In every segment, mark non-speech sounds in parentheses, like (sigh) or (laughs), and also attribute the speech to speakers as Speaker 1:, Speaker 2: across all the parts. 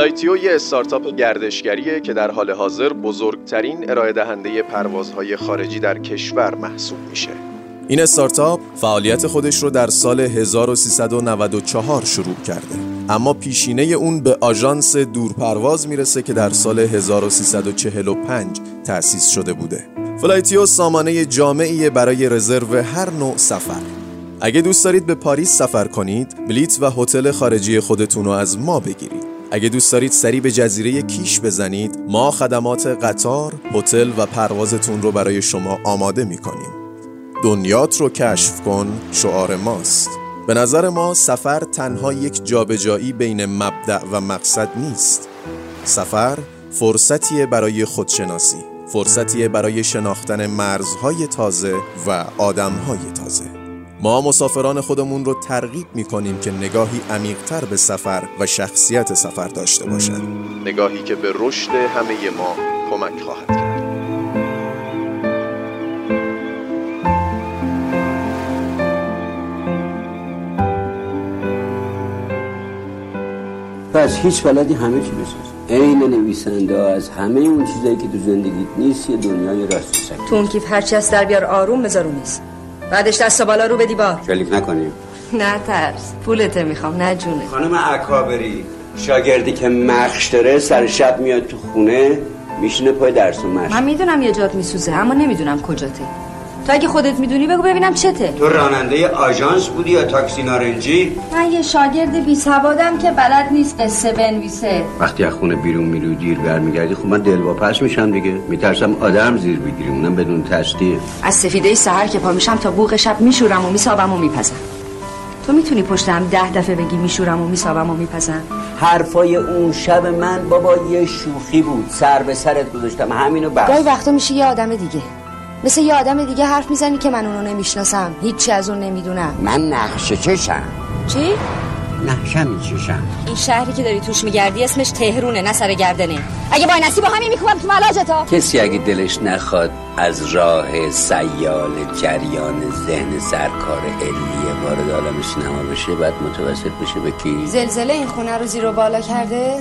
Speaker 1: فلایتیو یه استارتاپ گردشگریه که در حال حاضر بزرگترین ارائه دهنده پروازهای خارجی در کشور محسوب میشه. این استارتاپ فعالیت خودش رو در سال 1394 شروع کرده. اما پیشینه اون به آژانس دورپرواز می‌رسه که در سال 1345 تأسیس شده بوده. فلایتیو سامانه جامعی برای رزرو هر نوع سفر. اگه دوست دارید به پاریس سفر کنید بلیت و هتل خارجی خودتون رو از ما بگیرید. اگه دوست دارید سری به جزیره کیش بزنید ما خدمات قطار، هتل و پروازتون رو برای شما آماده می‌کنیم. دنیات رو کشف کن شعار ماست. به نظر ما سفر تنها یک جابجایی بین مبدع و مقصد نیست. سفر فرصتیه برای خودشناسی فرصتیه برای شناختن مرزهای تازه و آدمهای تازه. ما مسافران خودمون رو ترغیب می کنیم که نگاهی عمیقتر به سفر و شخصیت سفر داشته باشند نگاهی که به رشد همه ما کمک خواهد کرد.
Speaker 2: پس هیچ بلدی همه چی بساز عین نویسنده از همه اون چیزایی که تو زندگیت نیست یه دنیای راست سک
Speaker 3: تو اون کیف هرچی از در بیار آروم بذار نیست بعدش دست بالا رو به دیوار
Speaker 2: شلیک نکنیم.
Speaker 3: نه ترس پولته می‌خوام نه جونه.
Speaker 2: خانم اکابری شاگردی که مخش داره سر شب میاد تو خونه میشینه پای درس و مشق.
Speaker 3: من می‌دونم یه جات میسوزه اما نمی‌دونم کجاته. تو اگه خودت می‌دونی بگو ببینم چته.
Speaker 2: تو راننده آژانس بودی یا تاکسی نارنجی؟
Speaker 3: من یه شاگرد بی سوادم که بلد نیست قصه بنویسه.
Speaker 2: وقتی از خونه بیرون میرو دیر برمیگردی خب من دلواپس میشم دیگه. میترسم آدم زیر بگیری اونم بدون تصدیق
Speaker 3: از سفیده سحر که پا میشم تا بوق شب میشورم و میسابم و میپزم. تو می‌تونی پشتم ده دفعه بگی میشورم و میسابم و میپزم؟
Speaker 2: حرفای اون شب من بابا یه شوخی بود. سر به سرت گذاشتم. همینو بس.
Speaker 3: گاهی وقتا میشه یه آدم دیگه. مثل یه آدم دیگه حرف می‌زنی که من اونو نمی‌شناسم. هیچی از اون نمی‌دونم.
Speaker 2: من نقشه چشم.
Speaker 3: چی؟
Speaker 2: نقشه میچشم
Speaker 3: این شهری که داری توش میگردی اسمش تهرونه نه سر گردنه. اگه با نصیب همین می‌کنم تو ملاجتا.
Speaker 2: کسی اگه دلش نخواد از راه سیال جریان ذهن سرکار علیه وارد عالم سینما بشه بعد متوسط بشه به کی؟
Speaker 3: زلزله این خونه رو زیر و بالا کرده؟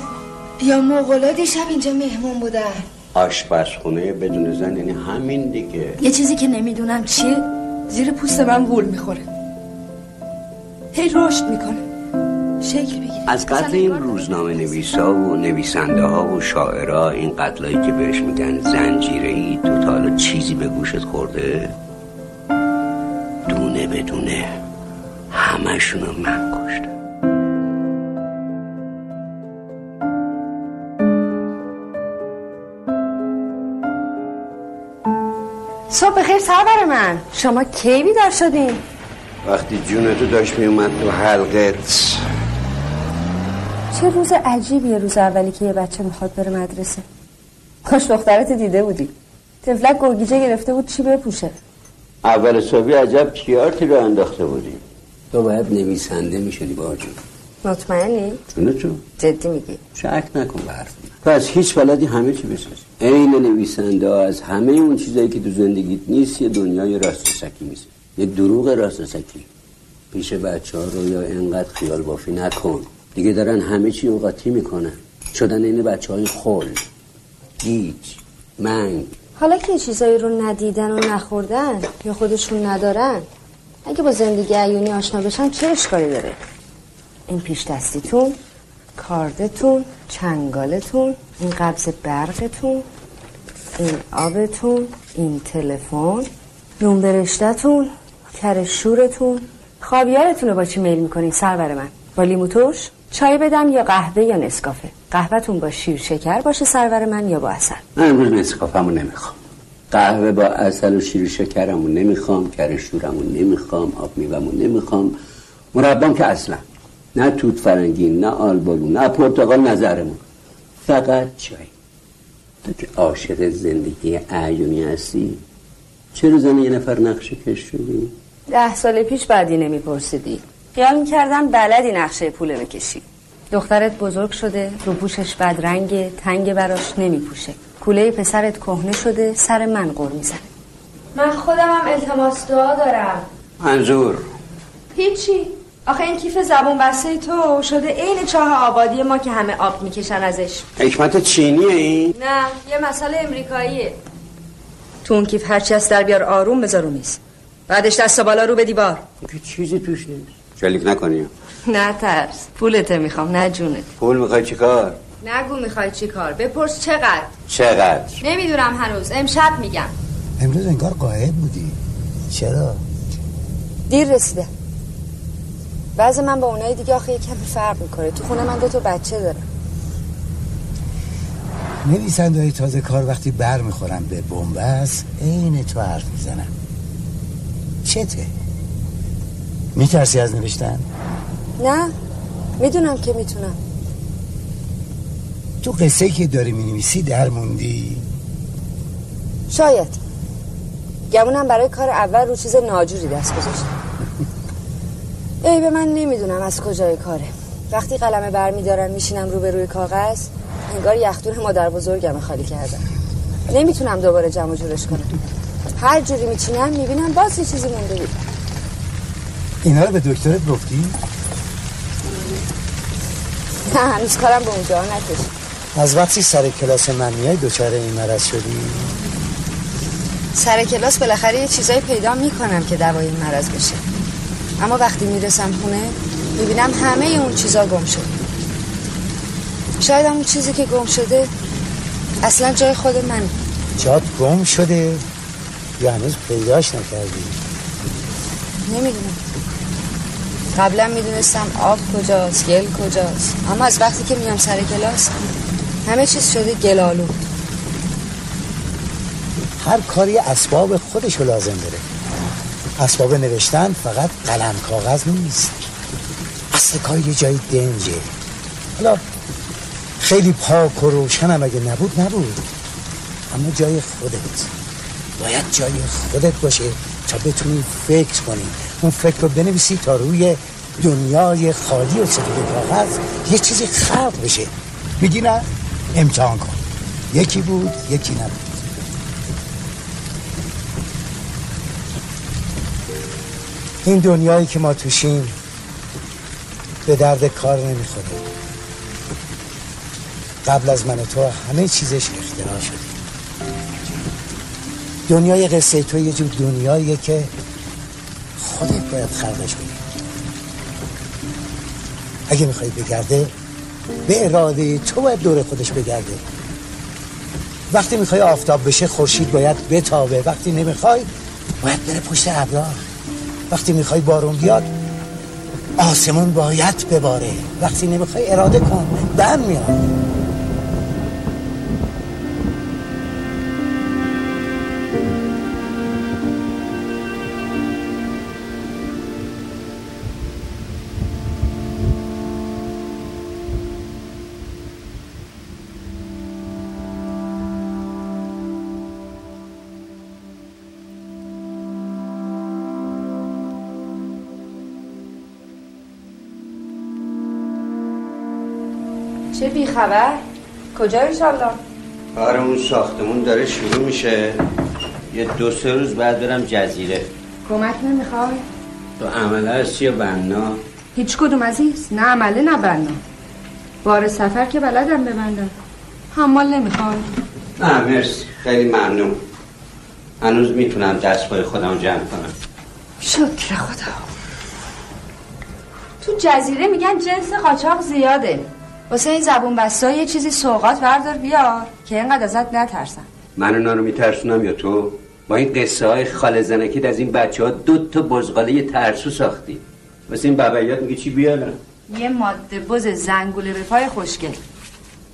Speaker 3: یا مغولا دیشب اینجا مهمون بودن.
Speaker 2: آشپزخونه بدون زن یعنی همین دیگه.
Speaker 3: یه چیزی که نمی‌دونم چیه؟ زیر پوست من گول می‌خوره. هی رشد می‌کنه. شکل بگیره.
Speaker 2: از قتل این روزنامه نویسا و نویسنده ها و شاعرها این قتلایی که بهش میگن زنجیره ای تو تا حالا چیزی به گوشت خورده؟ دونه بدونه همشونو من کشتم.
Speaker 3: صبح بخیر سرور من. شما کی بیدار شدین؟
Speaker 2: وقتی جونتو داشت میومد تو حلقت.
Speaker 3: چه روز عجیبیه روز اولی که یه بچه می‌خواد بره مدرسه. کاش دخترت دیده بودی. تفلک گرگیجه گرفته بود چی بپوشه؟
Speaker 2: اول صبحی عجب کیارتی رو انداخته بودی. تو باید نویسنده می‌شدی با جون
Speaker 3: مطمئنی؟
Speaker 2: چونه چون؟
Speaker 3: جدی میگی.
Speaker 2: شک نکن به حرف من. تو از هیچ بلدی همه چی بسازی. عین نویسنده ها از همه اون چیزایی که تو زندگیت نیست یه دنیای راست و سکی میشه یه دروغ راست و سکی. پیش بچه ها رو یا انقدر خیال بافی نکن. دیگه دارن همه چی اوقاتی می‌کنن. شدن این بچه های خل گیج منگ.
Speaker 3: حالا که چیزایی رو ندیدن و نخوردن یا خودشون ندارن اگه با زندگی عیونی آشنا بشن چه اشکالی داره؟ این پیش دستیتون کاردتون چنگالتون این قبض برقتون این آبتون این تلفن نون برشتتون کر شورتون. خوابیارتون رو با چی میل می‌کنین؟ سرور من. با لیمو ترش چای بدم یا قهوه یا نسکافه؟ قهوهتون با شیر شکر باشه سرور من یا با اصل
Speaker 2: من امروز نسکافمو نمی‌خوام. قهوه با اصل و شیر شکرمو نمی‌خوام کر شورمو نمی‌خوام آب میوهمو نمی‌خوام. مربام که اصلا نه توت فرنگی نه آلبالو نه پرتقال نظرمون فقط چای. تو که عاشق زندگی عیونی هستی چرا زن یه نفر نقشه کش شدی؟
Speaker 3: ده سال پیش بعدی نمیپرسیدی. خیال می‌کردم بلدی نقشه پوله بکشی. دخترت بزرگ شده رو پوشش بدرنگه تنگ براش نمیپوشه. کوله پسرت کهنه شده سر من قر می‌زنه. من خودم هم التماس دعا دارم.
Speaker 2: منظور.
Speaker 3: هیچی. آخه این کیف زبون بسته تو شده عین چاه آبادی ما که همه آب می‌کشن ازش.
Speaker 2: حکمت چینیه این؟
Speaker 3: نه یه مسئله امریکاییه. تو اون کیف هرچی از در بیار آروم بذار رو میز. بعدش دست بالا رو به دیوار.
Speaker 2: که چیزی توش نیست. شلیک نکنیم.
Speaker 3: نه ترس. پولته می‌خوام نه جونت.
Speaker 2: پول می‌خوای چیکار؟
Speaker 3: نگو می‌خوای چی کار. بپرس چقدر.
Speaker 2: چقدر؟
Speaker 3: نمی‌دونم هنوز. امشب میگم.
Speaker 4: امروز انگار قاهب بودی. چرا؟
Speaker 3: دیر رسیده. بعض من با اونای دیگه آخه کمی فرق می‌کنه. تو خونه من دو تا بچه دارم.
Speaker 4: نویسنده های تازه کار وقتی بر می‌خورن به بومبست عین تو حرف می‌زنن. چته؟ میترسی از نوشتن؟
Speaker 3: نه. می‌دونم که می‌تونم.
Speaker 4: تو قصه که داری می‌نویسی در موندی؟
Speaker 3: شاید. گمونم برای کار اول رو چیز ناجوری دست گذاشتم. ای به من نمی‌دونم از کجای کاره. وقتی قلمه بر میدارم میشینم رو به روی کاغذ. انگار یختون مادر بزرگم خالی کردم نمی‌تونم دوباره جمع جورش کنم. هر جوری میچینم می‌بینم باز یه چیزی مونده بود.
Speaker 4: اینا رو به دکترت گفتی؟
Speaker 3: نه هنوز کارم به اونجا نکشید
Speaker 4: از وقتی سر کلاس من میای دوچاره این مرض شدی؟
Speaker 3: سر کلاس بالاخره یه چیزایی پیدا می‌کنم که دوای این مرض بشه. اما وقتی می‌رسم خونه می‌بینم همه اون چیزا گم شده شاید اون چیزی که گم شده اصلا جای خود من
Speaker 4: جات گم شده؟ یا هنوز پیداش نکردی؟
Speaker 3: نمی‌دونم. قبلا می‌دونستم آب کجاست گل کجاست. اما از وقتی که میام سر کلاس همه چیز شده گلالو
Speaker 4: هر کاری اسباب خودشو لازم داره. اسباب نوشتن فقط قلم کاغذ نیست. اصل کار یه جای دنجه. حالا خیلی پاک و روشنم اگه نبود نبود. اما جای خودت. باید جای خودت باشه تا بتونی فکر کنی. اون فکر رو بنویسی تا روی دنیای خالی و سفید کاغذ یه چیزی خلق بشه. میگی نه؟ امتحان کن. یکی بود یکی نبود. این دنیایی که ما توشیم به درد کار نمی‌خوره. قبل از من و تو همه چیزش اختراع شده. دنیای قصه تو یه جور دنیاییه که خودت باید خلقش کنی. اگه می‌خوای بگرده به اراده تو باید دور خودش بگرده. وقتی می‌خوای آفتاب بشه خورشید باید بتابه. وقتی نمی‌خوای باید بره پشت ابرار. وقتی می‌خوای بارون بیاد آسمون باید بباره. وقتی نمی‌خوای اراده کن. دم میاد
Speaker 3: بیخبر؟ کجا انشالله؟
Speaker 2: آره اون ساختمون داره شروع میشه. یه دو سه روز بعد برم جزیره.
Speaker 3: کمک نمی‌خوای؟
Speaker 2: تو عمله هستی یا بنا؟
Speaker 3: هیچ کدوم عزیز نه عمله نه بنا. بار سفر که بلدم ببندم. حمال نمی‌خوای؟
Speaker 2: نه مرسی. خیلی ممنون. هنوز می‌تونم دست پای خودم جمع کنم.
Speaker 3: شکر خدا. تو جزیره میگن جنس قاچاق زیاده. واسه این زبون بستا یه چیزی سوقات بردار بیار که اینقدر ازت نترسن
Speaker 2: من اونا رو میترسونم یا تو؟ با این قصه های خاله زنکید از این بچه ها دو تا بزغاله ترسو ساختی. واسه این بابایات میگه چی بیارم؟
Speaker 3: یه ماده بز زنگوله به پای خوشگل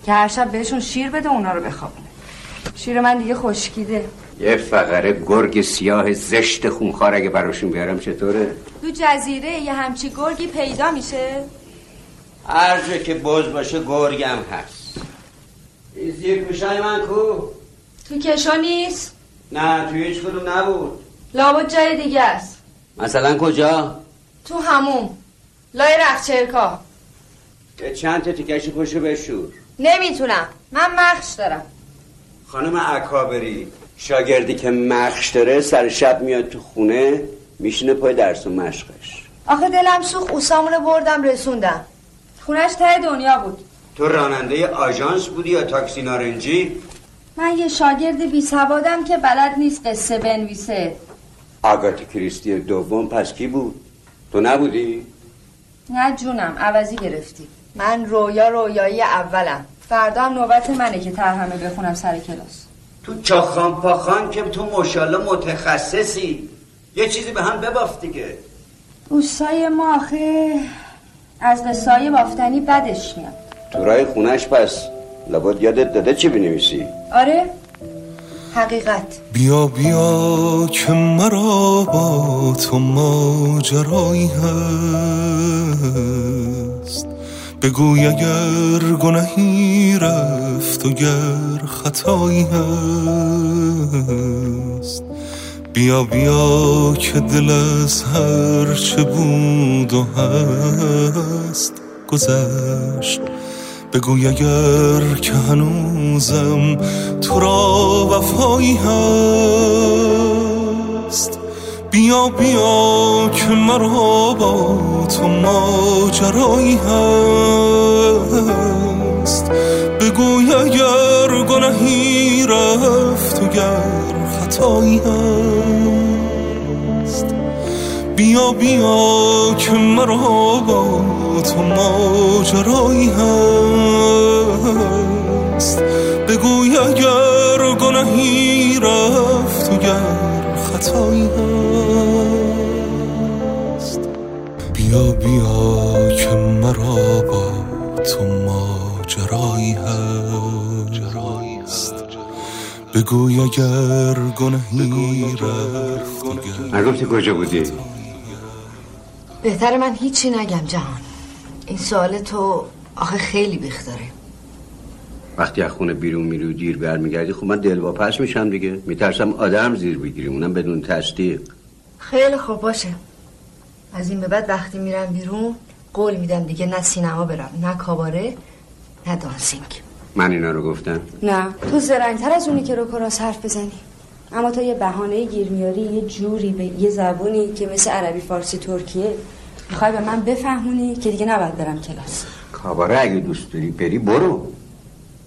Speaker 3: که هر شب بهشون شیر بده اونا رو بخوابونه. شیر من دیگه خشکیده.
Speaker 2: یه فقره گرگ سیاه زشت خونخوار اگه براشون بیارم چطوره؟
Speaker 3: تو جزیره یه همچی گرگی پیدا میشه؟
Speaker 2: هر جا که بز باشه گرگم هست. این زیر پوشای من کو؟
Speaker 3: تو کشو نیست؟
Speaker 2: نه توی هیچ کدوم نبود.
Speaker 3: لابد جای دیگه است.
Speaker 2: مثلا کجا؟
Speaker 3: تو همون لای رخچرکا.
Speaker 2: چند تا تیکش پشو بشور.
Speaker 3: نمی‌تونم. من مخش دارم.
Speaker 2: خانم اکابری شاگردی که مخش داره سر شب میاد تو خونه میشینه پای درس و مشقش.
Speaker 3: آخه دلم سوخ اوسامونو بردم رسوندم. خونش ته دنیا بود.
Speaker 2: تو راننده آژانس بودی یا تاکسی نارنجی؟
Speaker 3: من یه شاگرد بی سوادم که بلد نیست قصه بنویسه.
Speaker 2: آگاتی کریستی دوم پس کی بود؟ تو نبودی؟
Speaker 3: نه جونم عوضی گرفتی. من رویا رویایی اولم. فردا هم نوبت منه که ترهمه بخونم سر کلاس.
Speaker 2: تو چاخان پاخان که تو ماشاءالله متخصصی. یه چیزی به هم بباف دیگه.
Speaker 3: اوستای ما آخه از قصای بافتنی بدش میاد.
Speaker 2: تو رای خونش پس. لابد یادت داده چی بنویسی؟
Speaker 3: آره. حقیقت.
Speaker 5: بیا بیا که مرا با تو ماجرایی هست. بگوی اگر گناهی رفت و گر خطایی هست. بیا بیا که دل از هر چه بود و هست گذشت. بگوی اگر که هنوزم تو را وفایی هست. بیا بیا که مرا با تو ماجرایی هست. بگوی اگر گناهی رفت و گر خطایی هست. بیا بیا که مرا با تو ماجرایی هست. بگوی اگر گناهی رفت و گر خطایی هست. بیا بیا که مرا با تو ماجرایی هست. بگوی اگر گناهی رفت
Speaker 2: نگفتی کجا بودی؟
Speaker 3: بهتر من هیچی نگم جهان. این سوال تو آخه خیلی بیخ داره.
Speaker 2: وقتی از خونه بیرون میری و دیر برمیگردی خب من دلواپس میشم دیگه. میترسم آدم زیر بگیریم اونم بدون تصدیق.
Speaker 3: خیلی خوب باشه. از این به بعد وقتی میرم بیرون قول میدم دیگه نه سینما برم نه کاباره نه دانسینگ.
Speaker 2: من اینا رو گفتم.
Speaker 3: نه تو زرنگتر از اونی که رو کراس حرف بزنی. اما تو یه بهانه گیر میاری یه جوری به یه زبونی که مثل عربی فارسی ترکیه می‌خوای به من بفهمونی که دیگه نباید برم کلاس.
Speaker 2: کاباره اگه دوست داری بری برو.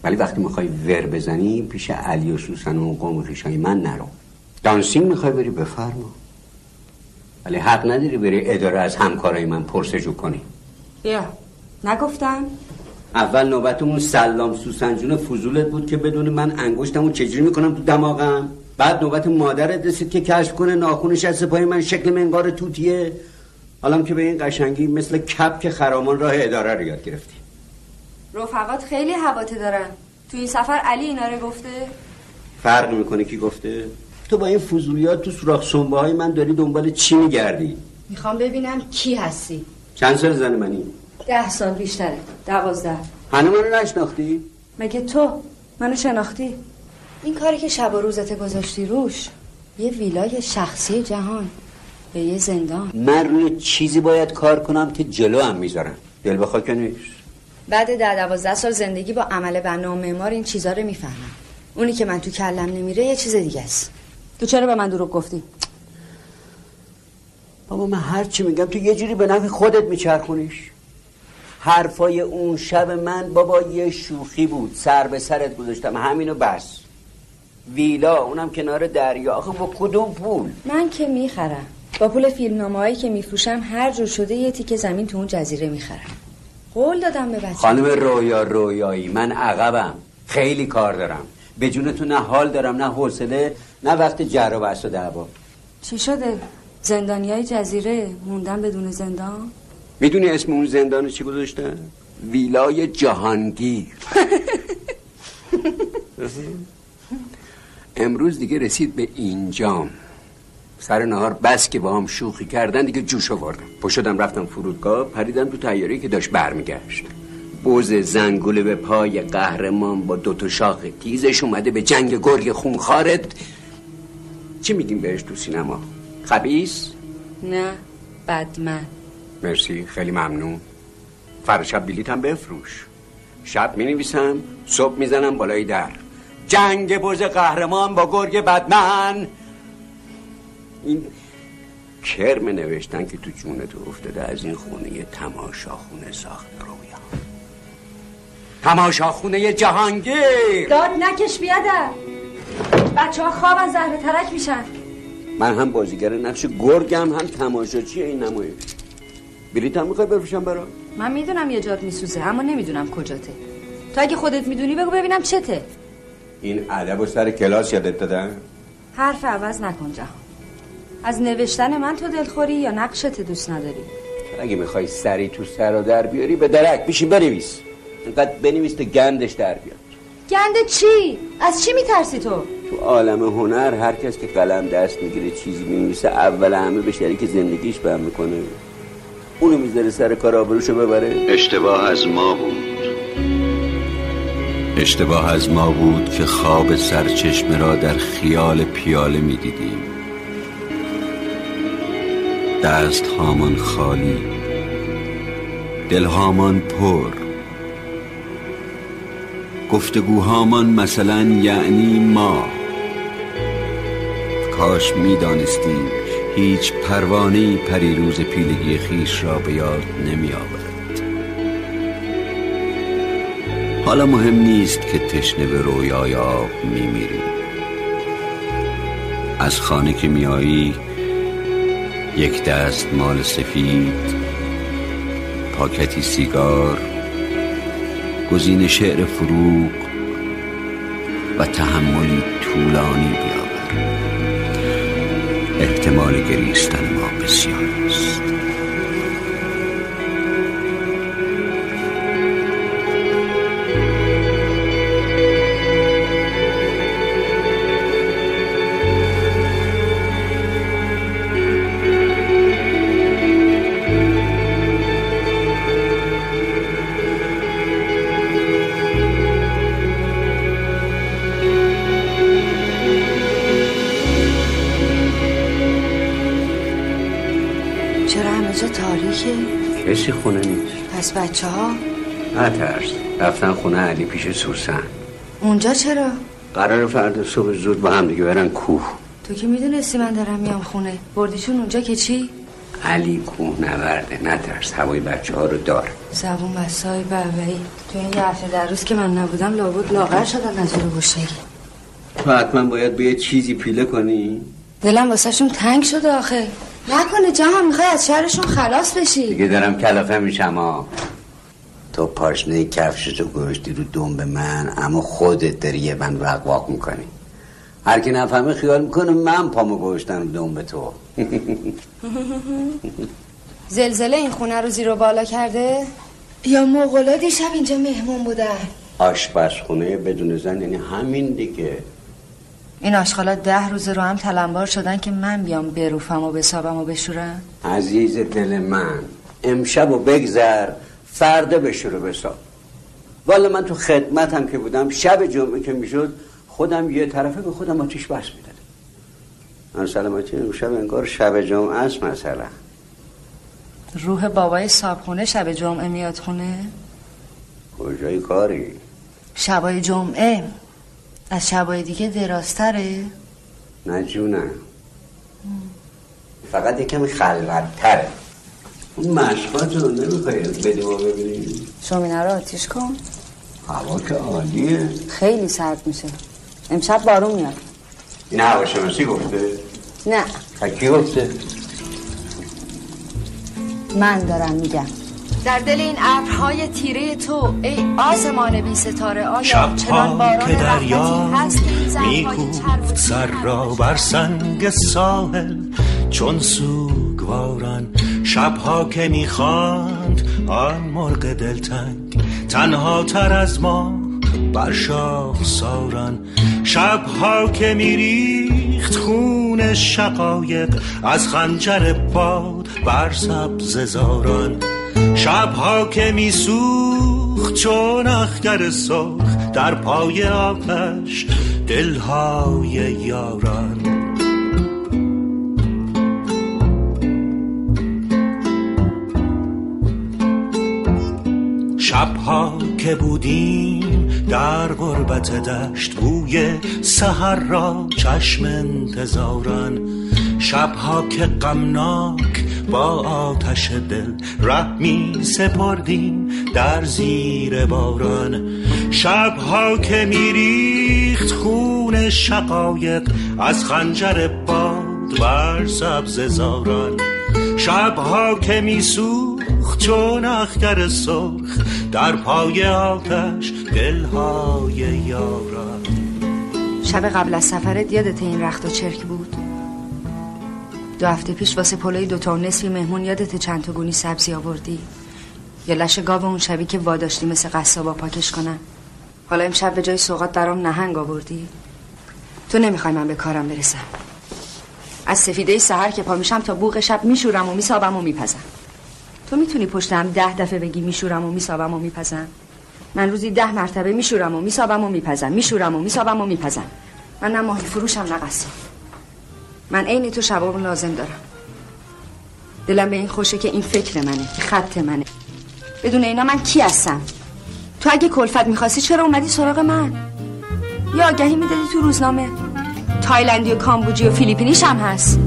Speaker 2: ولی وقتی می‌خوای ور بزنی پیش علی و سوسن و قوم خویشای من نرو. دانسینگ می‌خوای بری بفرما. ولی حق نداری بری اداره از همکارای من پرسجو کنی.
Speaker 3: بیا. نگفتم؟
Speaker 2: اول نوبتمون سلام سوسن جون فضولت بود که بدون من انگشتمو چجوری می‌کنم تو دماغم؟ بعد نوبت مادرت رسید که کشف کنه ناخونش از سپای من شکل منگار توتیه. حالا که به این قشنگی مثل کپ که خرامان راه اداره رو یاد گرفتی.
Speaker 3: رفقات خیلی هواته دارن. تو این سفر علی اینا رو گفته؟
Speaker 2: فرق می‌کنه کی گفته؟ تو با این فضولیات تو سوراخ سنبه های من داری دنبال چی میگردی؟
Speaker 3: می‌خوام ببینم کی هستی.
Speaker 2: چند سال زن منی؟
Speaker 3: ده سال بیشتره. دوازده.
Speaker 2: هنو منو نشناختی؟
Speaker 3: مگه تو منو شناختی؟ این کاری که شب و روزت گذاشتی روش یه ویلای شخصی جهان به یه زندان.
Speaker 2: من روی چیزی باید کار کنم که جلو هم می‌ذارم. دل بخواه که نیست.
Speaker 3: بعد ده دوازده سال زندگی با عمل بنا و معمار این چیزا رو می‌فهمم. اونی که من تو کلم نمیره یه چیز دیگه است. تو چرا به من دروغ گفتی؟
Speaker 2: بابا من هر چی میگم تو یه جوری به نفع خودت میچرخونیش. حرفای اون شب من بابا یه شوخی بود سر به سرت گذاشتم همینو بس. ویلا اونم کنار دریا. آخه با کدوم پول؟
Speaker 3: من که می‌خرم. با پول فیلمنامه هایی که میفروشم هر جور شده یه تیکه زمین تو اون جزیره می‌خرم. قول دادم به بچه
Speaker 2: خانم رویا رویایی من عقبم. خیلی کار دارم. به تو نه حال دارم نه حوصله نه وقت جر و بحث و دعوا.
Speaker 3: چی شده؟ زندانی های جزیره موندن بدون زندان؟
Speaker 2: می‌دونی اسم اون زندان چی گذاشتن ویلای جهانگیر. امروز دیگه رسید به اینجام. سر نهار بس که با هم شوخی کردن دیگه جوش آوردم. پا شدم رفتم فرودگاه پریدم تو تیاری که داشت برمیگشت. بوز زنگوله به پای قهرمان با دوتا شاخ تیزش اومده به جنگ گرگ خونخارت چی میگیم بهش تو سینما؟ خبیس
Speaker 3: نه بدمن.
Speaker 2: مرسی خیلی ممنون. فردا شب بلیت هم بفروش. شب می نویسم صبح می‌زنم بالای در. جنگ بز قهرمان با گرگ بدمن. این کرم نوشتن که تو جونت افتاده از این خونه تماشاخونه ساخت رویا. تماشاخونه جهانگیر.
Speaker 3: داد نکش بیادر. بچه ها خوابن زهر ترک میشن.
Speaker 2: من هم بازیگر نقش گرگم هم تماشاچی این نمایش. بلیط هم می‌خوای بفروشم برا
Speaker 3: من می‌دونم یه جاد میسوزه اما نمی‌دونم کجاته. تو اگه خودت می‌دونی بگو ببینم چته.
Speaker 2: این ادب و سر کلاس یادت دادن
Speaker 3: حرف عوض نکن جهان. از نوشتن من تو دلخوری یا نقشت دوست نداری؟
Speaker 2: اگه می‌خوای سری تو سر و در بیاری به درک بشین بنویس. اینقدر بنویس تا گندش در بیاد.
Speaker 3: گنده چی؟ از چی میترسی تو؟
Speaker 2: تو عالم هنر هر کس که قلم دست می‌گیره چیزی می‌نویسه اول همه به شریک زندگیش بهم می‌کنه. اونو می‌ذاره سر کار آبروشو ببره؟ اشتباه از ما بود. اشتباه از ما بود که خواب سرچشمه را در خیال پیاله می‌دیدیم. دست هامان خالی دل هامان پر. گفتگوهامان مثلا یعنی ما. کاش می‌دانستیم. هیچ پروانه پریروز پیلگی خیش را به یاد نمی آورد. حالا مهم نیست که تشنه به رویای آب می میریم از خانه که میایی یک دست مال سفید پاکتی سیگار گزین شعر فروغ و تحملی طولانی بیاور. احتمال گریستن ما بسیار است.
Speaker 3: تاریکه؟
Speaker 2: کسی خونه نیست.
Speaker 3: پس بچه ها؟
Speaker 2: نترس رفتن خونه علی پیش سوسن.
Speaker 3: اونجا چرا؟
Speaker 2: قرار فردا صبح زود با هم دیگه برن کوه.
Speaker 3: تو که می‌دونستی من دارم میام خونه. بردیشون اونجا که چی؟
Speaker 2: علی کوه نورده. نترس هوای بچه ها رو داره
Speaker 3: زبون بسای بابایی تو این یه هفته در روز که من نبودم لابد لاغر شدن از رو گشتگی
Speaker 2: تو حتما باید به یه چیزی پیله کنی؟
Speaker 3: دلم واسهشون تنگ شده آخه. نکنه جهان می‌خوای از شهرشون خلاص بشی.
Speaker 2: دیگه دارم کلافه میشم ها تو پاشنه کفشتو گوشتی رو دنب من اما خودت داری یه بند وقواق می‌کنی. هر کی نفهمه خیال می‌کنه من پامو گوشتم رو دنب تو. (laughs)
Speaker 3: زلزله این خونه رو زیر و بالا کرده؟ یا مغلا دیشب اینجا مهمون بودن؟
Speaker 2: آشپزخونه بدون زن یعنی همین دیگه.
Speaker 3: این آشغالا ده روز رو هم تلمبار شدن که من بیام بروفم و بسابم و بشورم؟
Speaker 2: عزیز دل من امشب و بگذر فردا بشور و بساب والا من تو خدمتم که بودم شب جمعه که می‌شد خودم یه طرفه به خودم آتیش بس می‌دادم. من سلامتی امشب انگار شب جمعه است مثلا
Speaker 3: روح بابای صابخونه شب جمعه میاد خونه؟
Speaker 2: کجای کاری؟
Speaker 3: شبای جمعه. از شبای دیگه درازتره
Speaker 2: نه جونم فقط یکم خلوتتره. اون مشقات رو نمی‌خوای بدی ما ببینیم؟
Speaker 3: شومینه رو آتیش کن.
Speaker 2: هوا که عالیه.
Speaker 3: خیلی سرد میشه. امشب بارون میاد.
Speaker 2: این هواشناسی گفته؟
Speaker 3: نه.
Speaker 2: کی گفته.
Speaker 3: من دارم میگم. در دل این ابرهای تیره تو ای آسمان بی ستاره آیا چنان
Speaker 6: شبها
Speaker 3: باران
Speaker 6: که دریا
Speaker 3: هست که
Speaker 6: سر را بر سنگ ساحل چون سوگواران شبها که می‌خواند آن مرغ دلتنگ تنها تر از ما بر شاخ ساران. شبها که میریخت خون شقایق از خنجر باد بر سبز زاران. شبها که میسوخت چون اخگر سرخ در پای آتش دلهای یاران. شبها که بودیم در غربت دشت بوی سحر را چشم انتظاران.
Speaker 5: شبها که غمناک با آتش دل رحمی سپردیم در زیر باران. شبها که میریخت خون شقایق از خنجر باد بر سبز زاران. شبها که میسوخت چون اخگر سرخ در پای آتش دلهای یاران.
Speaker 3: شب قبل از سفرت یادت این رخت و چرک بود؟ دو هفته پیش واسه پلوی دوتا و نصفی مهمون یادت چند تا گونی سبزی آوردی؟ یا لش گاو اون شبی که واداشتی مثل قصابا پاکش کنن. حالا امشب به جای سوقات درام نهنگ آوردی؟ تو نمی‌خوای من به کارم برسم. از سفیده سهر که پا میشم تا بوق شب میشورم و میسابم و میپزم. تو می‌تونی پشتم ده دفعه بگی میشورم و میسابم و میپزم؟ من روزی ده مرتبه میشورم و میسابم و میپزم. میشورم و میسابم و میپزم. من نه ماهی فروشم نه قصاب. من عین تو شباب لازم دارم. دلم به این خوشه که این فکر منه که خط منه. بدون اینا من کی هستم؟ تو اگه کلفت می‌خواستی چرا اومدی سراغ من؟ یا آگهی می‌دادی تو روزنامه. تایلندی و کامبوجی و فیلیپینیش هم هست.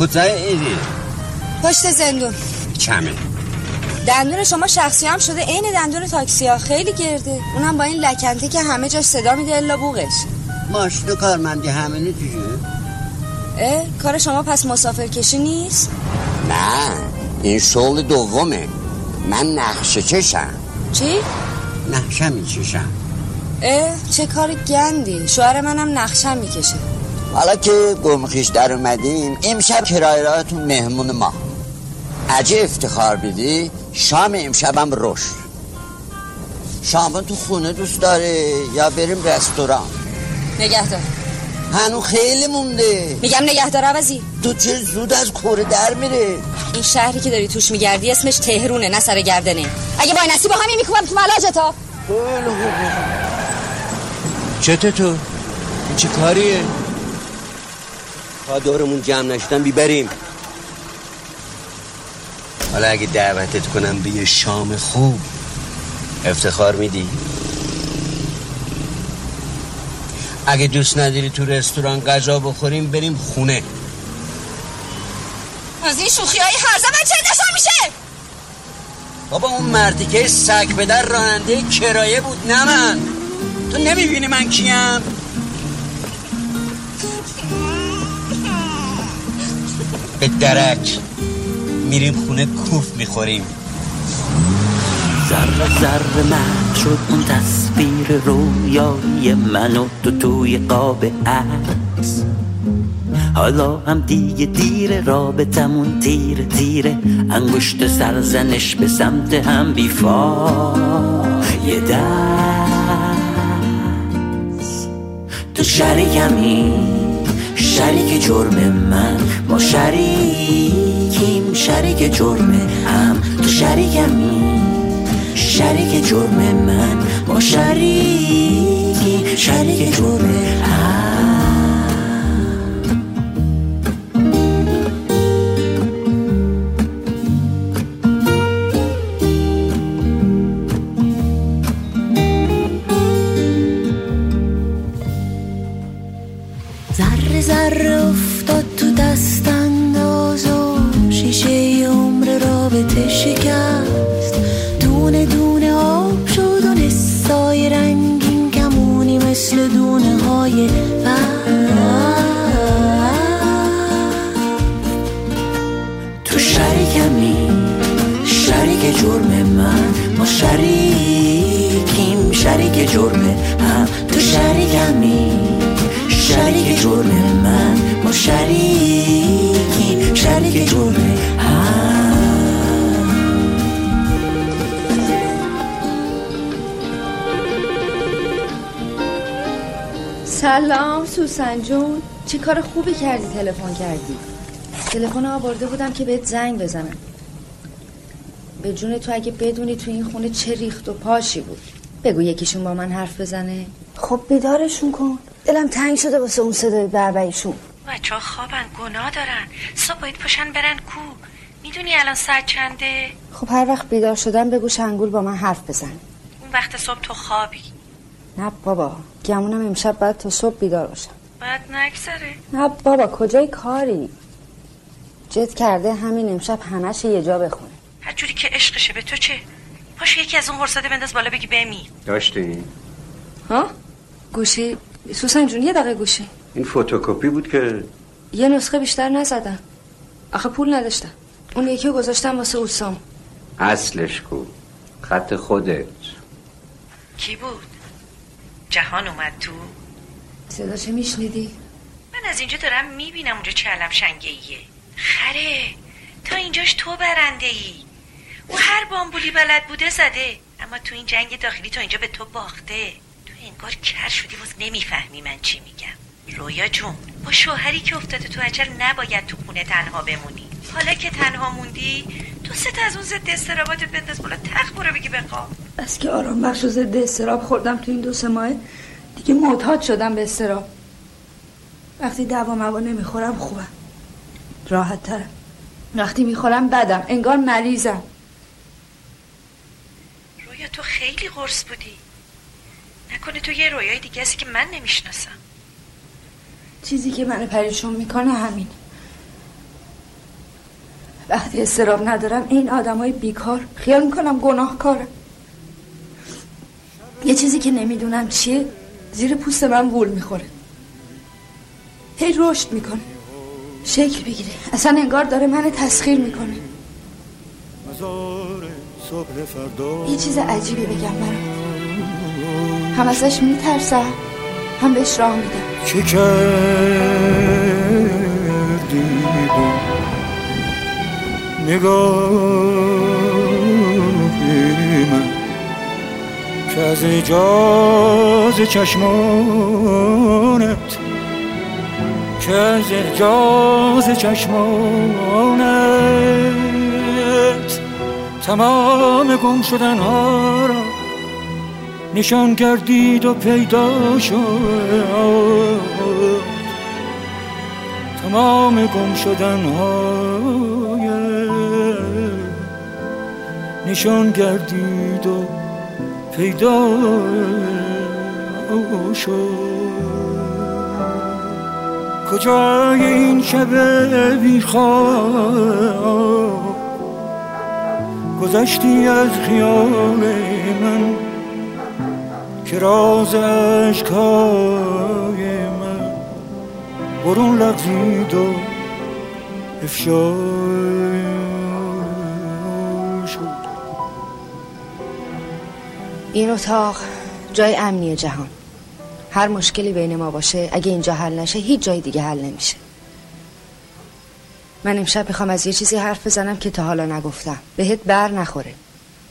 Speaker 2: کجای ایری؟
Speaker 3: پشت زندون.
Speaker 2: کمه.
Speaker 3: دندون شما شخصی هم شده عین دندون تاکسی ها. خیلی گرده. اونم با این لکنته که همه جاش صدا میده الا بوغش
Speaker 2: ماشین و کارمندی همه دیگه
Speaker 3: اه کار شما پس مسافر کشی نیست؟
Speaker 2: نه این شغل دومه. من نقشه چشم.
Speaker 3: چی؟
Speaker 2: نقشه میچشم
Speaker 3: اه چه کار گندی. شوهر منم نقشه می‌کشه.
Speaker 2: حالا که گمخیش در اومدیم امشب کرایه راهتون مهمون ما. عجه افتخار بدی شام امشبم روش شام تو خونه دوست داره یا بریم رستوران؟
Speaker 3: نگهدار.
Speaker 2: هنو خیلی مونده.
Speaker 3: میگم نگهدار عوضی.
Speaker 2: تو چه زود از کوره در میره؟
Speaker 3: این شهری که داری توش میگردی اسمش تهرونه نه سر گردنه. اگه با نصیب با همین میکوبم تو ملاجتا.
Speaker 2: چته تو؟ این چه کاریه؟ تا دورمون جمع نشدن بیبریم. حالا اگه دعوتت کنم به یه شام خوب افتخار میدی؟ اگه دوست نداری تو رستوران غذا بخوریم بریم خونه.
Speaker 3: از این شوخی های هرزه من چه میشه؟
Speaker 2: بابا اون مردی که سگ پدر راننده کرایه بود نه من. تو نمی‌بینی من کیم؟ درک. میریم خونه کوف می‌خوریم.
Speaker 7: ذره ذره من شد اون تصویر رویایی من و تو توی قاب عکس. حالا هم دیگه دیر رابطمون تیر تیره انگشت سرزنش به سمت هم یه دست. تو شریکمی شریک جرم من. ما شریکیم شریک جرم هم. تو شریکمی شریک جرم من. ما شریکیم شریک جرم
Speaker 3: کار خوبی کردی تلفن کردی. تلفن آورده بودم که بهت زنگ بزنم. به جون تو اگه بدونی تو این خونه چه ریخت و پاشی بود. بگو یکیشون با من حرف بزنه. خب بیدارشون کن. دلم تنگ شده واسه اون صدای بربریشون.
Speaker 8: بچه ها خوابن گناه دارن. صبح باید پشن برن کو. می‌دونی الان ساعت چنده؟
Speaker 3: خب هر وقت بیدار شدم بگو شنگول با من حرف بزن.
Speaker 8: اون وقت صبح تو خوابی.
Speaker 3: نه بابا گمونم امشب باید تا صبح بیدار باشم.
Speaker 8: بعد نگذره
Speaker 3: نه بابا کجای کاری؟ جد کرده همین امشب همش یه جا بخونه.
Speaker 8: هر جوری که عشقشه به تو چه؟ پاشو یکی از اون قرصاده بنداز بالا بگی بمی.
Speaker 2: داشتی؟
Speaker 3: ها؟ گوشی؟ سوسن جون یه دقیقه گوشی.
Speaker 2: این فوتوکوپی بود که
Speaker 3: یه نسخه بیشتر نزدم. آخه پول نداشتم. اون یکی رو گذاشتم واسه اوسام.
Speaker 2: اصلش کو؟ خط خودت.
Speaker 8: کی بود؟ جهان اومد تو؟
Speaker 3: صداشو میشنیدی؟
Speaker 8: من از اینجا دارم می‌بینم اونجا چه علم شنگه ایه خره تا اینجاش تو برنده ای او هر بامبولی بلد بوده زده اما تو این جنگ داخلی تا اینجا به تو باخته. تو انگار کر شدی باز نمی‌فهمی من چی میگم. رویا جون با شوهری که افتاده تو اجل نباید تو خونه تنها بمونی. حالا که تنها موندی تو ست از اون ضد استرابات بنداز بالا تخت برو بگی بخواب.
Speaker 3: از که آرام بخش و ضد استراب خوردم تو این دو سه ماه دیگه معتاد شدم به استراب. وقتی دوا موا نمی‌خورم خوبم. راحت ترم وقتی می‌خورم بدم. انگار مریضم.
Speaker 8: رویا تو خیلی قرص بودی. نکنه تو یه رویای دیگه هستی که من نمی‌شناسم.
Speaker 3: چیزی که منو پریشون می‌کنه همین. وقتی استراب ندارم این آدمای بیکار. خیال می‌کنم گناهکارم. یه چیزی که نمی‌دونم چیه؟ زیر پوست من وول می‌خوره. هی رشد می‌کنه. شکل بگیره. اصلا انگار داره من تسخیر می‌کنه. یه چیز عجیبی بگم برام هم ازش میترسم هم بهش راه میدم.
Speaker 9: چه کردی با؟ نگاهی که از اجاز چشمانت که از اجاز چشمانت تمام گم شدن ها را نشان کردید و پیدا شد. تمام گم شدن های نشان گردید و پیدا شد. کجای این شب بیخواب؟ گذشتی از خیال من که راز من برون لغزید و افشا
Speaker 3: این اتاق جای امنی جهان. هر مشکلی بین ما باشه اگه اینجا حل نشه هیچ جای دیگه حل نمیشه. من امشب می‌خوام از یه چیزی حرف بزنم که تا حالا نگفتم. بهت بر نخوره.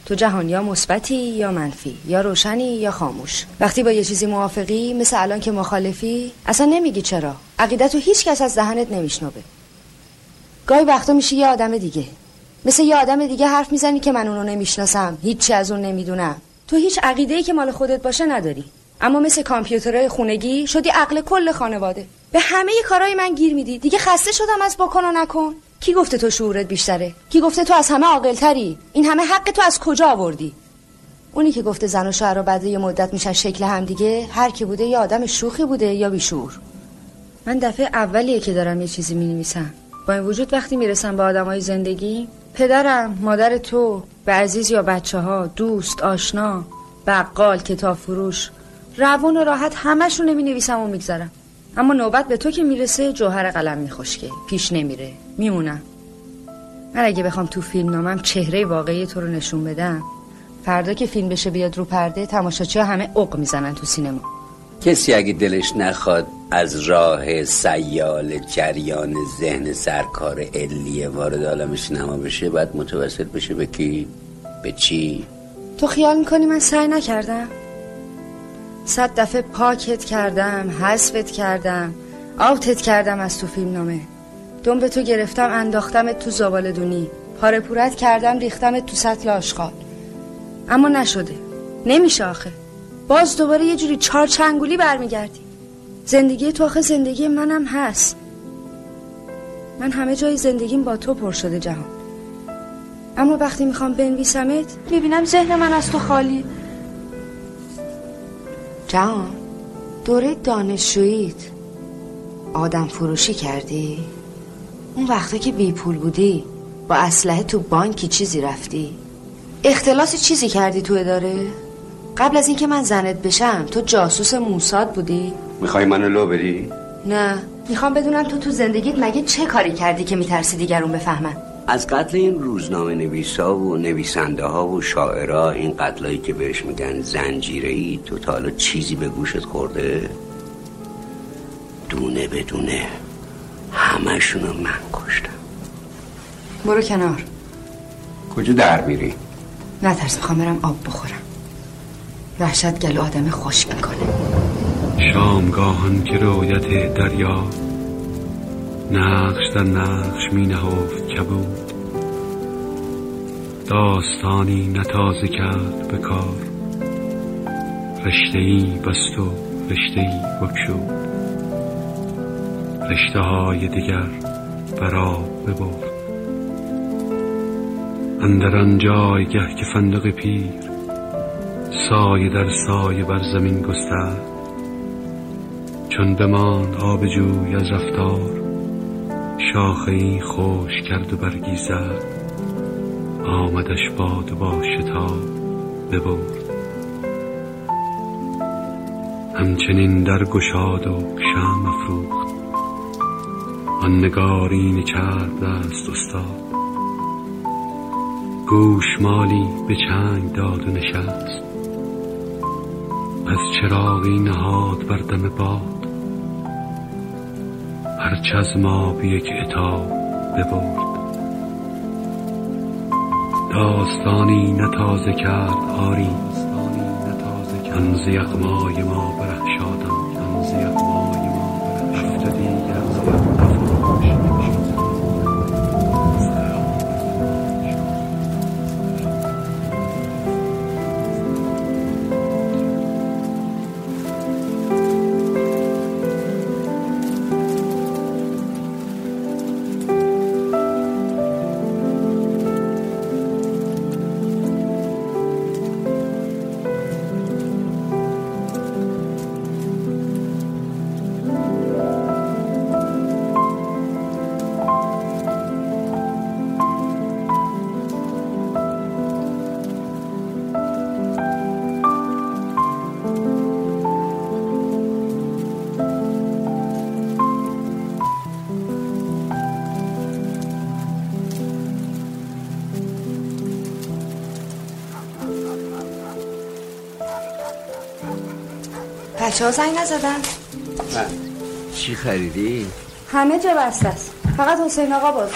Speaker 3: تو جهان یا مثبتی یا منفی یا روشنی یا خاموش. وقتی با یه چیزی موافقی مثل الان که مخالفی اصلا نمیگی چرا. عقیدت رو هیچ کس از دهنت نمیشنوه. گاهی وقتا میشی یه آدم دیگه. مثل یه آدم دیگه حرف می‌زنی که من اونو نمی‌شناسم. هیچی از اون نمی‌دونم. تو هیچ عقیده که مال خودت باشه نداری. اما مثل کامپیوترهای خونگی شدی عقل کل خانواده. به همه کارهای من گیر میدی. دیگه خسته شدم از بکن و نکن. کی گفته تو شعورت بیشتره؟ کی گفته تو از همه عاقلتری؟ این همه حق تو از کجا آوردی؟ اونی که گفته زن و شوهر رو بعد یه مدت میشن شکل هم دیگه هر کی بوده یا آدم شوخی بوده یا بیشور من دفعه اولیه که دارم یه چیزی می با این وجود وقتی می‌رسم به آدمای زندگی پدرم مادر تو به عزیز یا بچه ها دوست آشنا بقال کتاب فروش روان و راحت همشون نمی نویسم و میگذرم اما نوبت به تو که می‌رسه جوهر قلم میخشکه پیش نمیره. میمونم. من اگه بخوام تو فیلم نامم چهره واقعی تو رو نشون بدم فردا که فیلم بشه بیاد رو پرده تماشاچی همه اق می‌زنن تو سینما.
Speaker 2: کسی اگه دلش نخواد از راه سیال جریان ذهن سرکار علیه وارد عالم سینما بشه باید متوسط بشه به کی؟ به چی؟
Speaker 3: تو خیال می‌کنی من سعی نکردم؟ صد دفعه پاکت کردم حذفت کردم آوتت کردم از تو فیلم نامه دنب تو گرفتم انداختم تو زبال دونی پاره پورت کردم ریختم تو سطل آشغال اما نشده نمیشه آخه باز دوباره یه جوری چار چنگولی برمیگردی زندگی تو آخه زندگی منم هست من همه جای زندگیم با تو پر شده جهان اما وقتی می‌خوام بنویسمت می‌بینم ذهن من از تو خالی جهان دوره دانشجوییت آدم فروشی کردی؟ اون وقتا که بی پول بودی با اسلحه تو بانکی چیزی رفتی؟ اختلاس چیزی کردی تو اداره؟ قبل از اینکه من زنت بشم تو جاسوس موساد بودی؟
Speaker 2: می‌خوای منو لو بدی؟
Speaker 3: نه می‌خوام بدونم تو تو زندگیت مگه چه کاری کردی که میترسی دیگرون بفهمن
Speaker 2: از قتل این روزنامه نویسا و نویسنده ها و شاعرها این قتلایی که بهش میگن زنجیره ای تو تا حالا چیزی به گوشت خورده دونه بدونه همشونو من کشتم
Speaker 3: برو کنار
Speaker 2: کجا در میری؟
Speaker 3: نترس می‌خوام برم آب بخورم وحشت گلو آدم خوش می‌کنه.
Speaker 10: شامگاهان که رویت دریا نقش در نقش می نهفت کبود. داستانی نتازه کرد به کار رشته ای بست و رشته ای بکشود رشته های دیگر برا ببرد. اندر آن جایگه که فندق پیر سایه در سایه بر زمین گسترد چون بماند آب جوی از رفتار شاخه ای خوش کرد و برگی زد آمدش باد و با شتاب ببرد. همچنین در گشاد و شام افروخت. آن نگارین چرب دست استاد. گوشمالی به چنگ داد و نشست. چراغی نهاد بر دم باد. هرچه از ما به یک اتاب ببرد. داستانی نتازه کرد آری. انز یغمای ما برخشادم. انز یغمای ما رفت دیگر نفروش.
Speaker 3: بچه ها زنگ نزدن.
Speaker 2: چی خریدی؟
Speaker 3: همه جا بسته است. فقط حسین آقا باز.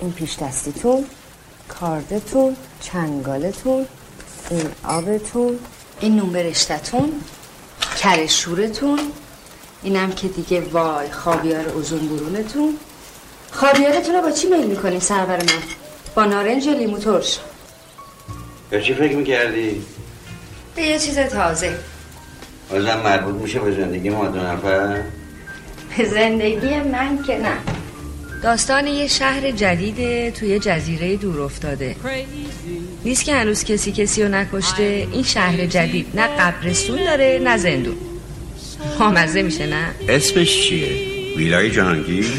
Speaker 3: این پیش دستیتون کاردتون چنگالتون این آبتون این نون برشتتون کرشورتون اینم که دیگه وای خاویار اوزون برونتون. خاویارتون رو با چی میل می‌کنی سرور من؟ با نارنج یا لیمو ترش؟
Speaker 2: به چی فکر می‌کردی؟
Speaker 3: به یه چیز تازه.
Speaker 2: بازم مربوط میشه به زندگی ما دو نفر؟
Speaker 3: به زندگی من که نه داستان یه شهر جدیده توی جزیره دور افتاده نیست که هنوز کسی کسی رو نکشته این شهر جدید نه قبرستون داره نه زندون مامزه میشه نه
Speaker 2: اسمش چیه؟ ویلای جهانگیر؟ (laughs)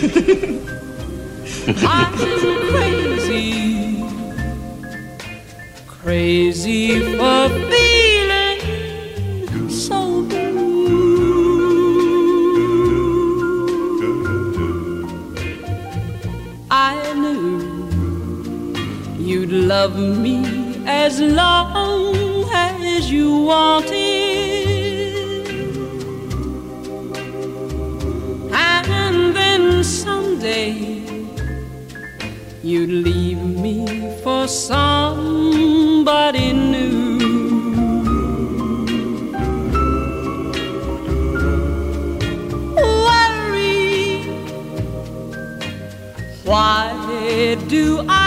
Speaker 11: Crazy for feeling you'd love me as long as you wanted. And then someday you'd leave me for somebody new. Worry, why do I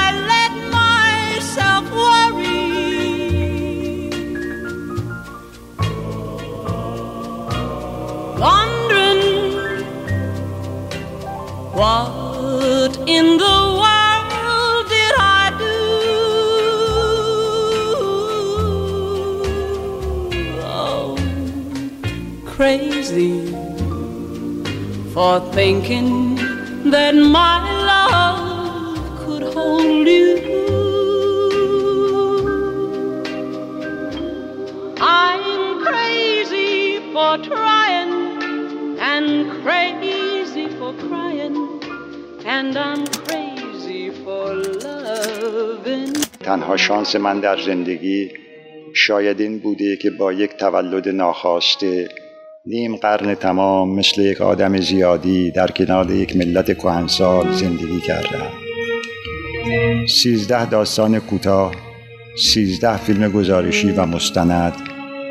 Speaker 11: what in the world did I do? Oh, crazy for thinking that my
Speaker 12: تنها شانس من در زندگی شاید این بوده که با یک تولد ناخواسته نیم قرن تمام مثل یک آدم زیادی در کنار یک ملت کهنسال زندگی کردم. سیزده داستان کوتاه سیزده فیلم گزارشی و مستند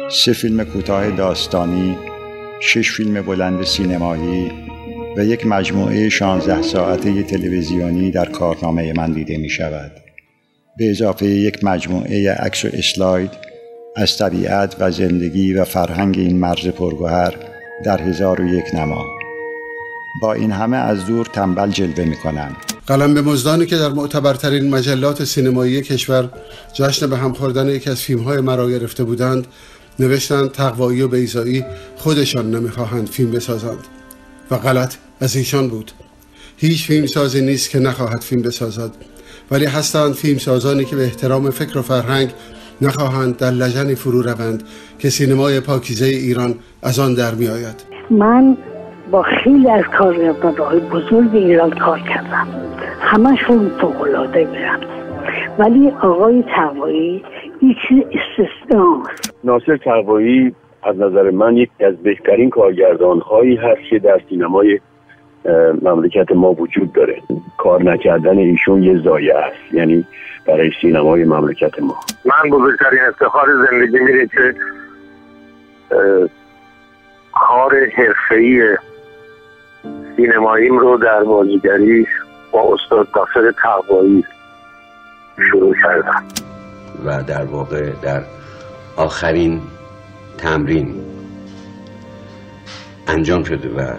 Speaker 12: سه فیلم کوتاه داستانی شش فیلم بلند سینمایی و یک مجموعه 16 ساعته تلویزیونی در کارنامه من دیده می شود. به اضافه یک مجموعه عکس و اسلاید از طبیعت و زندگی و فرهنگ این مرز پرگوهر در هزار و یک نما. با این همه از دور تنبل جلوه می کنم.
Speaker 9: قلم به مزدانی که در معتبرترین مجلات سینمایی کشور جشن به هم خوردن یکی از فیلمهای مرا گرفته بودند نوشتند تقوایی و بیزایی خودشان نمی‌خواهند فیلم بسازند. و غلط از ایشان بود. هیچ فیلم سازی نیست که نخواهد فیلم بسازد. ولی هستند فیلم سازانی که به احترام فکر و فرهنگ نخواهند در لجنی فرو روند که سینمای پاکیزه ایران از آن در می آید
Speaker 13: من با خیلی از کارگردانهای بزرگ ایران کار کردم. همشون فوقالعاده میرن ولی آقای تقوایی یک چیز استثناست
Speaker 14: ناصر تقوایی از نظر من یکی از بهترین کارگردان هایی هست که در سینمای مملکت ما وجود داره. کار نکردن ایشون یه زایه است یعنی برای سینمای مملکت ما. من بزرگترین افتخار زندگی میره که کار حرفه‌ای سینماییم رو در بازیگری با استاد ناصر تقوایی شروع کردم.
Speaker 2: و در واقع در آخرین تمرین انجام شده و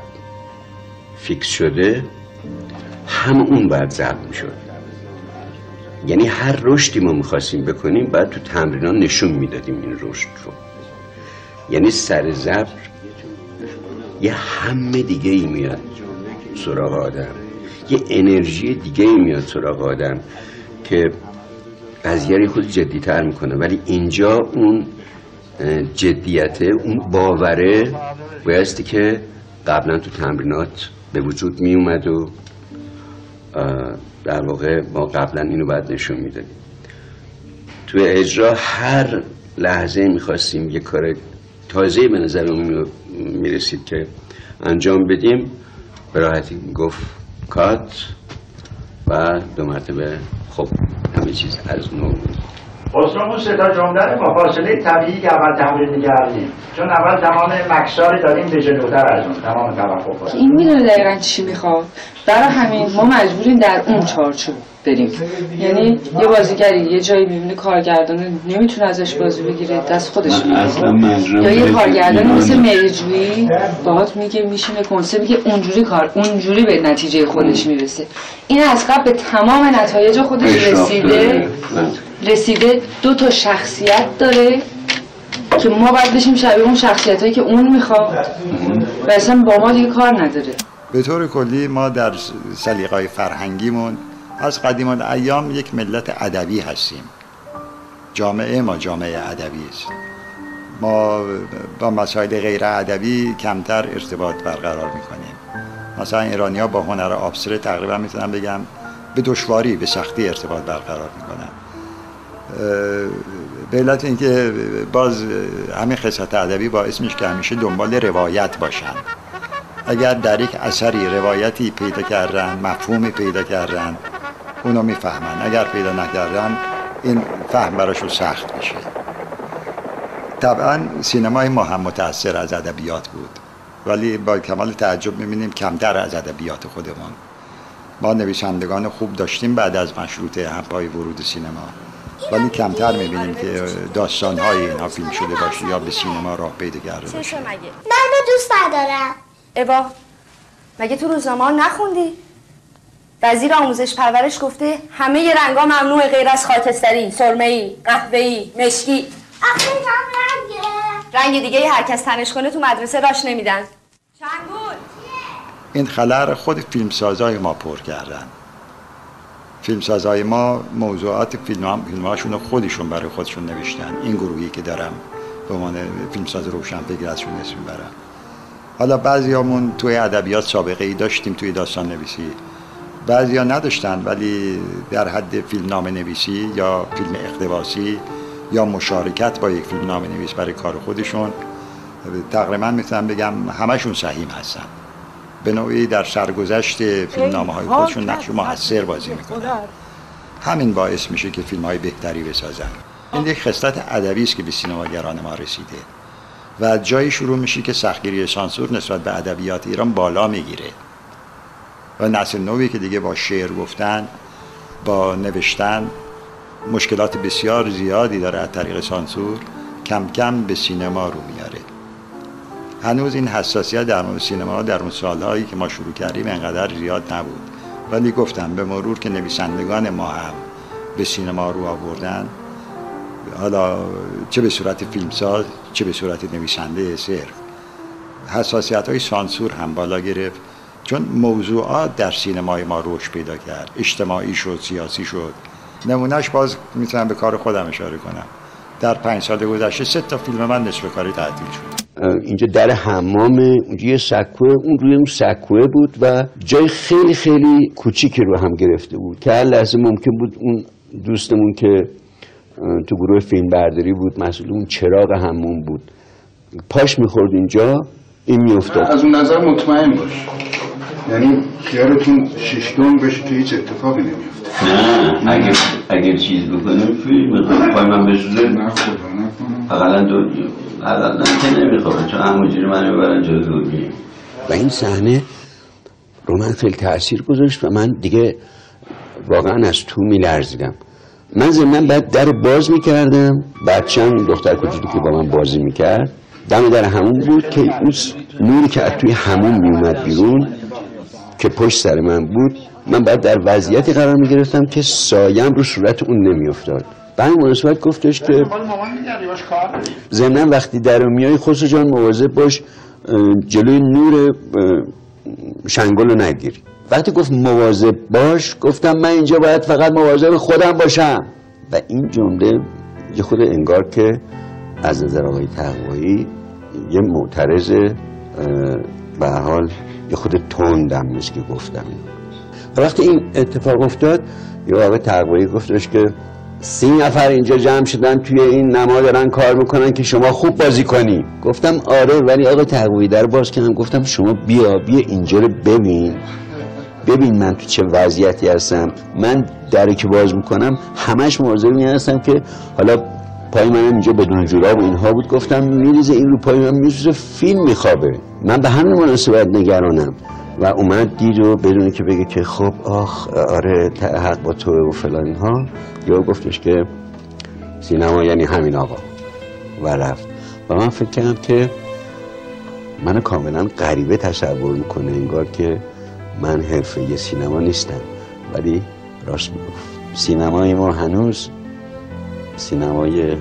Speaker 2: فیکس شده هم اون باید ضبط می‌شد. یعنی هر رشدی ما می‌خواستیم بکنیم باید تو تمرین ها نشون می‌دادیم این رشد رو. یعنی سر ضبط یه همه دیگه ای میاد سراغ آدم. یه انرژی دیگه ای میاد سراغ آدم که قضیه خود جدی تر می‌کنه ولی اینجا اون جدیته اون باوره بایستی که قبلا تو تمرینات به وجود می اومد و در واقع ما قبلا اینو باید نشون می‌دادیم. تو اجرا هر لحظه می‌خواستیم یه کار تازه به نظرمون می‌رسید که انجام بدیم به راحتی گفت کات و دو مرتبه خب همه چیز از نو
Speaker 15: خسرو اون سه تا جمله با فاصله طبیعی که اول تمرین می‌کردیم چون اول تمام مکسار دادیم به جلوتر از اون تمام توقف
Speaker 3: این می‌دونه دقیقا چی می‌خواد. برای همین ما مجبوریم در اون چارچوب. بریم. یعنی یه بازیگری یه جایی می‌بینه کارگردان نمی‌تونه ازش بازی بگیره دست خودش می‌گیره. یا یه کارگردانی مثل مریجویی باهات میگه میشینه کنسه میگه اونجوری کار اونجوری به نتیجه خودش می‌رسه. این از قبل به تمام نتایج خودش رسیده. رسیده دو تا شخصیت داره که ما باید بشیم شبیه اون شخصیت هایی که اون می‌خواد. و اصلا با ما دیگه کار نداره.
Speaker 12: به طور کلی ما در سلیقای فرهنگیمون از قدیم ایام یک ملت ادبی هستیم. جامعه ما جامعه ادبی است. ما با مسائل غیر ادبی کمتر ارتباط برقرار می‌کنیم. مثلا ایرانی ها با هنر آبسره تقریبا می‌تونم بگم به دشواری به سختی ارتباط برقرار می‌کنن. به علت اینکه باز همین خصلت ادبی باعث میشه که همیشه دنبال روایت باشن. اگر در یک اثری روایتی پیدا کردن مفهومی پیدا کردن اونو می‌فهمن. اگر پیدا نکردن این فهم براشون سخت میشه. طبعا سینمای ما هم متاثر از ادبیات بود. ولی با کمال تعجب می‌بینیم کمتر از ادبیات خودمون. ما نویسندگان خوب داشتیم بعد از مشروطه هم پای ورود سینما. ولی کمتر می‌بینیم که داستان های اینها فیلم شده باشه یا به سینما راه پیدا کرده باشه.
Speaker 16: منو دوست ندارم.
Speaker 3: اوا مگه تو روزنامه نخوندی؟ وزیر آموزش پرورش گفته همه رنگا ممنوع غیر از خاکستری سرمه‌ای قهوه‌ای مشکی.
Speaker 16: آخه رنگه.
Speaker 3: رنگ دیگه هر کس تنش کنه تو مدرسه راش نمیدن. چنگول.
Speaker 12: این خلر خود فیلمسازای ما پر کردن. فیلمسازای ما موضوعات فیلم هم فیلمهاشون خودشون برای خودشون نوشتن. این گروهی که دارم به عنوان فیلمساز روشن فکر ازشون اسم می‌برم حالا بعضیامون توی ادبیات سابقه ای داشتیم توی داستان نویسی بعضیا نداشتن ولی در حد فیلم نام نویسی یا فیلم اقتباسی یا مشارکت با یک فیلم نام نویس برای کار خودشون تقریبا می‌تونم بگم همشون سهیم هستن. به نوعی در سرگذشت فیلم نامه های خودشون نقش موثر بازی می‌کنن. همین باعث میشه که فیلم های بهتری بسازن. این یک خصلت ادبی است که به سینماگران ما رسیده و جایی شروع میشه که سختگیری سانسور نسبت به ادبیات ایران بالا می‌گیره. و نسل نوی که دیگه با شعر گفتن با نوشتن مشکلات بسیار زیادی داره از طریق سانسور کم کم به سینما رو میاره. هنوز این حساسیت در مورد سینما در اون سالهایی که ما شروع کردیم انقدر زیاد نبود. ولی گفتم به مرور که نویسندگان ما هم به سینما رو آوردن حالا چه به صورت فیلمساز چه به صورت نویسنده صرف حساسیت های سانسور هم بالا گرفت. چون موضوعات در سینمای ما رشد پیدا کرد اجتماعی شد سیاسی شد. نمونهش باز می‌تونم به کار خودم اشاره کنم. در پنج سال گذشته سه تا فیلم من نصف کاری تعطیل شد.
Speaker 2: اینجا در حمام اونجا یه سکوه اون روی اون سکوه بود و جای خیلی خیلی کوچیکی رو هم گرفته بود. که هر لحظه ممکن بود اون دوستمون که تو گروه فیلم برداری بود مسئول اون چراغ همون بود. پاش می‌خورد اینجا این میافتاد.
Speaker 17: از اون نظر مطمئن باش. یعنی خیالتون ششتون بشه که هیچ اتفاقی نمیفته.
Speaker 2: نه اگر اگر چیز بکنیم فیلم پای من بسوزه.
Speaker 17: نه خدا نکنم
Speaker 2: اقلا دو اقلا که نمی‌خوره چون همونجوری من می‌برن جلو دوربین و این صحنه رو من خیلی تاثیر گذاشت و من دیگه واقعا از تو میلرزیدم. من زمین بعد در باز می‌کردم. بچم دختر کوچیکی که با من بازی می‌کرد دم در همون بود که اون نوری که از توی همون میومد بیرون که پشت سر من بود من بعد در وضعیتی قرار می‌گرفتم که سایم رو صورت اون نمیافتاد. به این مناسبت گفتش که ضمنا وقتی در میای خسرو جان مواظب باش جلوی نور شنگل رو نگیری وقتی گفت مواظب باش گفتم من اینجا باید فقط مواظب خودم باشم. و این جمله یه خود انگار که از نظر آقای تقوایی یه معترض به حال یه خود تندم نیست که گفتم. وقتی این اتفاق افتاد یه آقای تقوایی گفتش که سی نفر اینجا جمع شدن توی این نما دارن کار می‌کنن که شما خوب بازی کنی. گفتم آره ولی آقای تقوایی در باز کردم. گفتم شما بیا بیا اینجا رو ببین. ببین من تو چه وضعیتی هستم. من دری که باز می‌کنم همش مواظب این هستم که حالا پای من اینجا بدون جوراب اینها بود. گفتم میریزه این رو پای من میسوزه فیلم میخوابه. من به همین مناسبت نگرانم. و اومد دید و بدون که بگه که خب آخ آره حق با تو و فلان اینها. یا گفتش که سینما یعنی همین آقا. و رفت. و من فکر کردم که من کاملا غریبه تصور می‌کنه انگار که من حرفه سینما نیستم. ولی راست می‌گفت. سینمای ما هنوز سینمای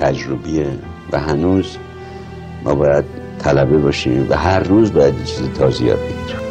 Speaker 2: تجربیه و هنوز ما باید طلبه باشیم و هر روز باید چیز تازه یاد بگیریم.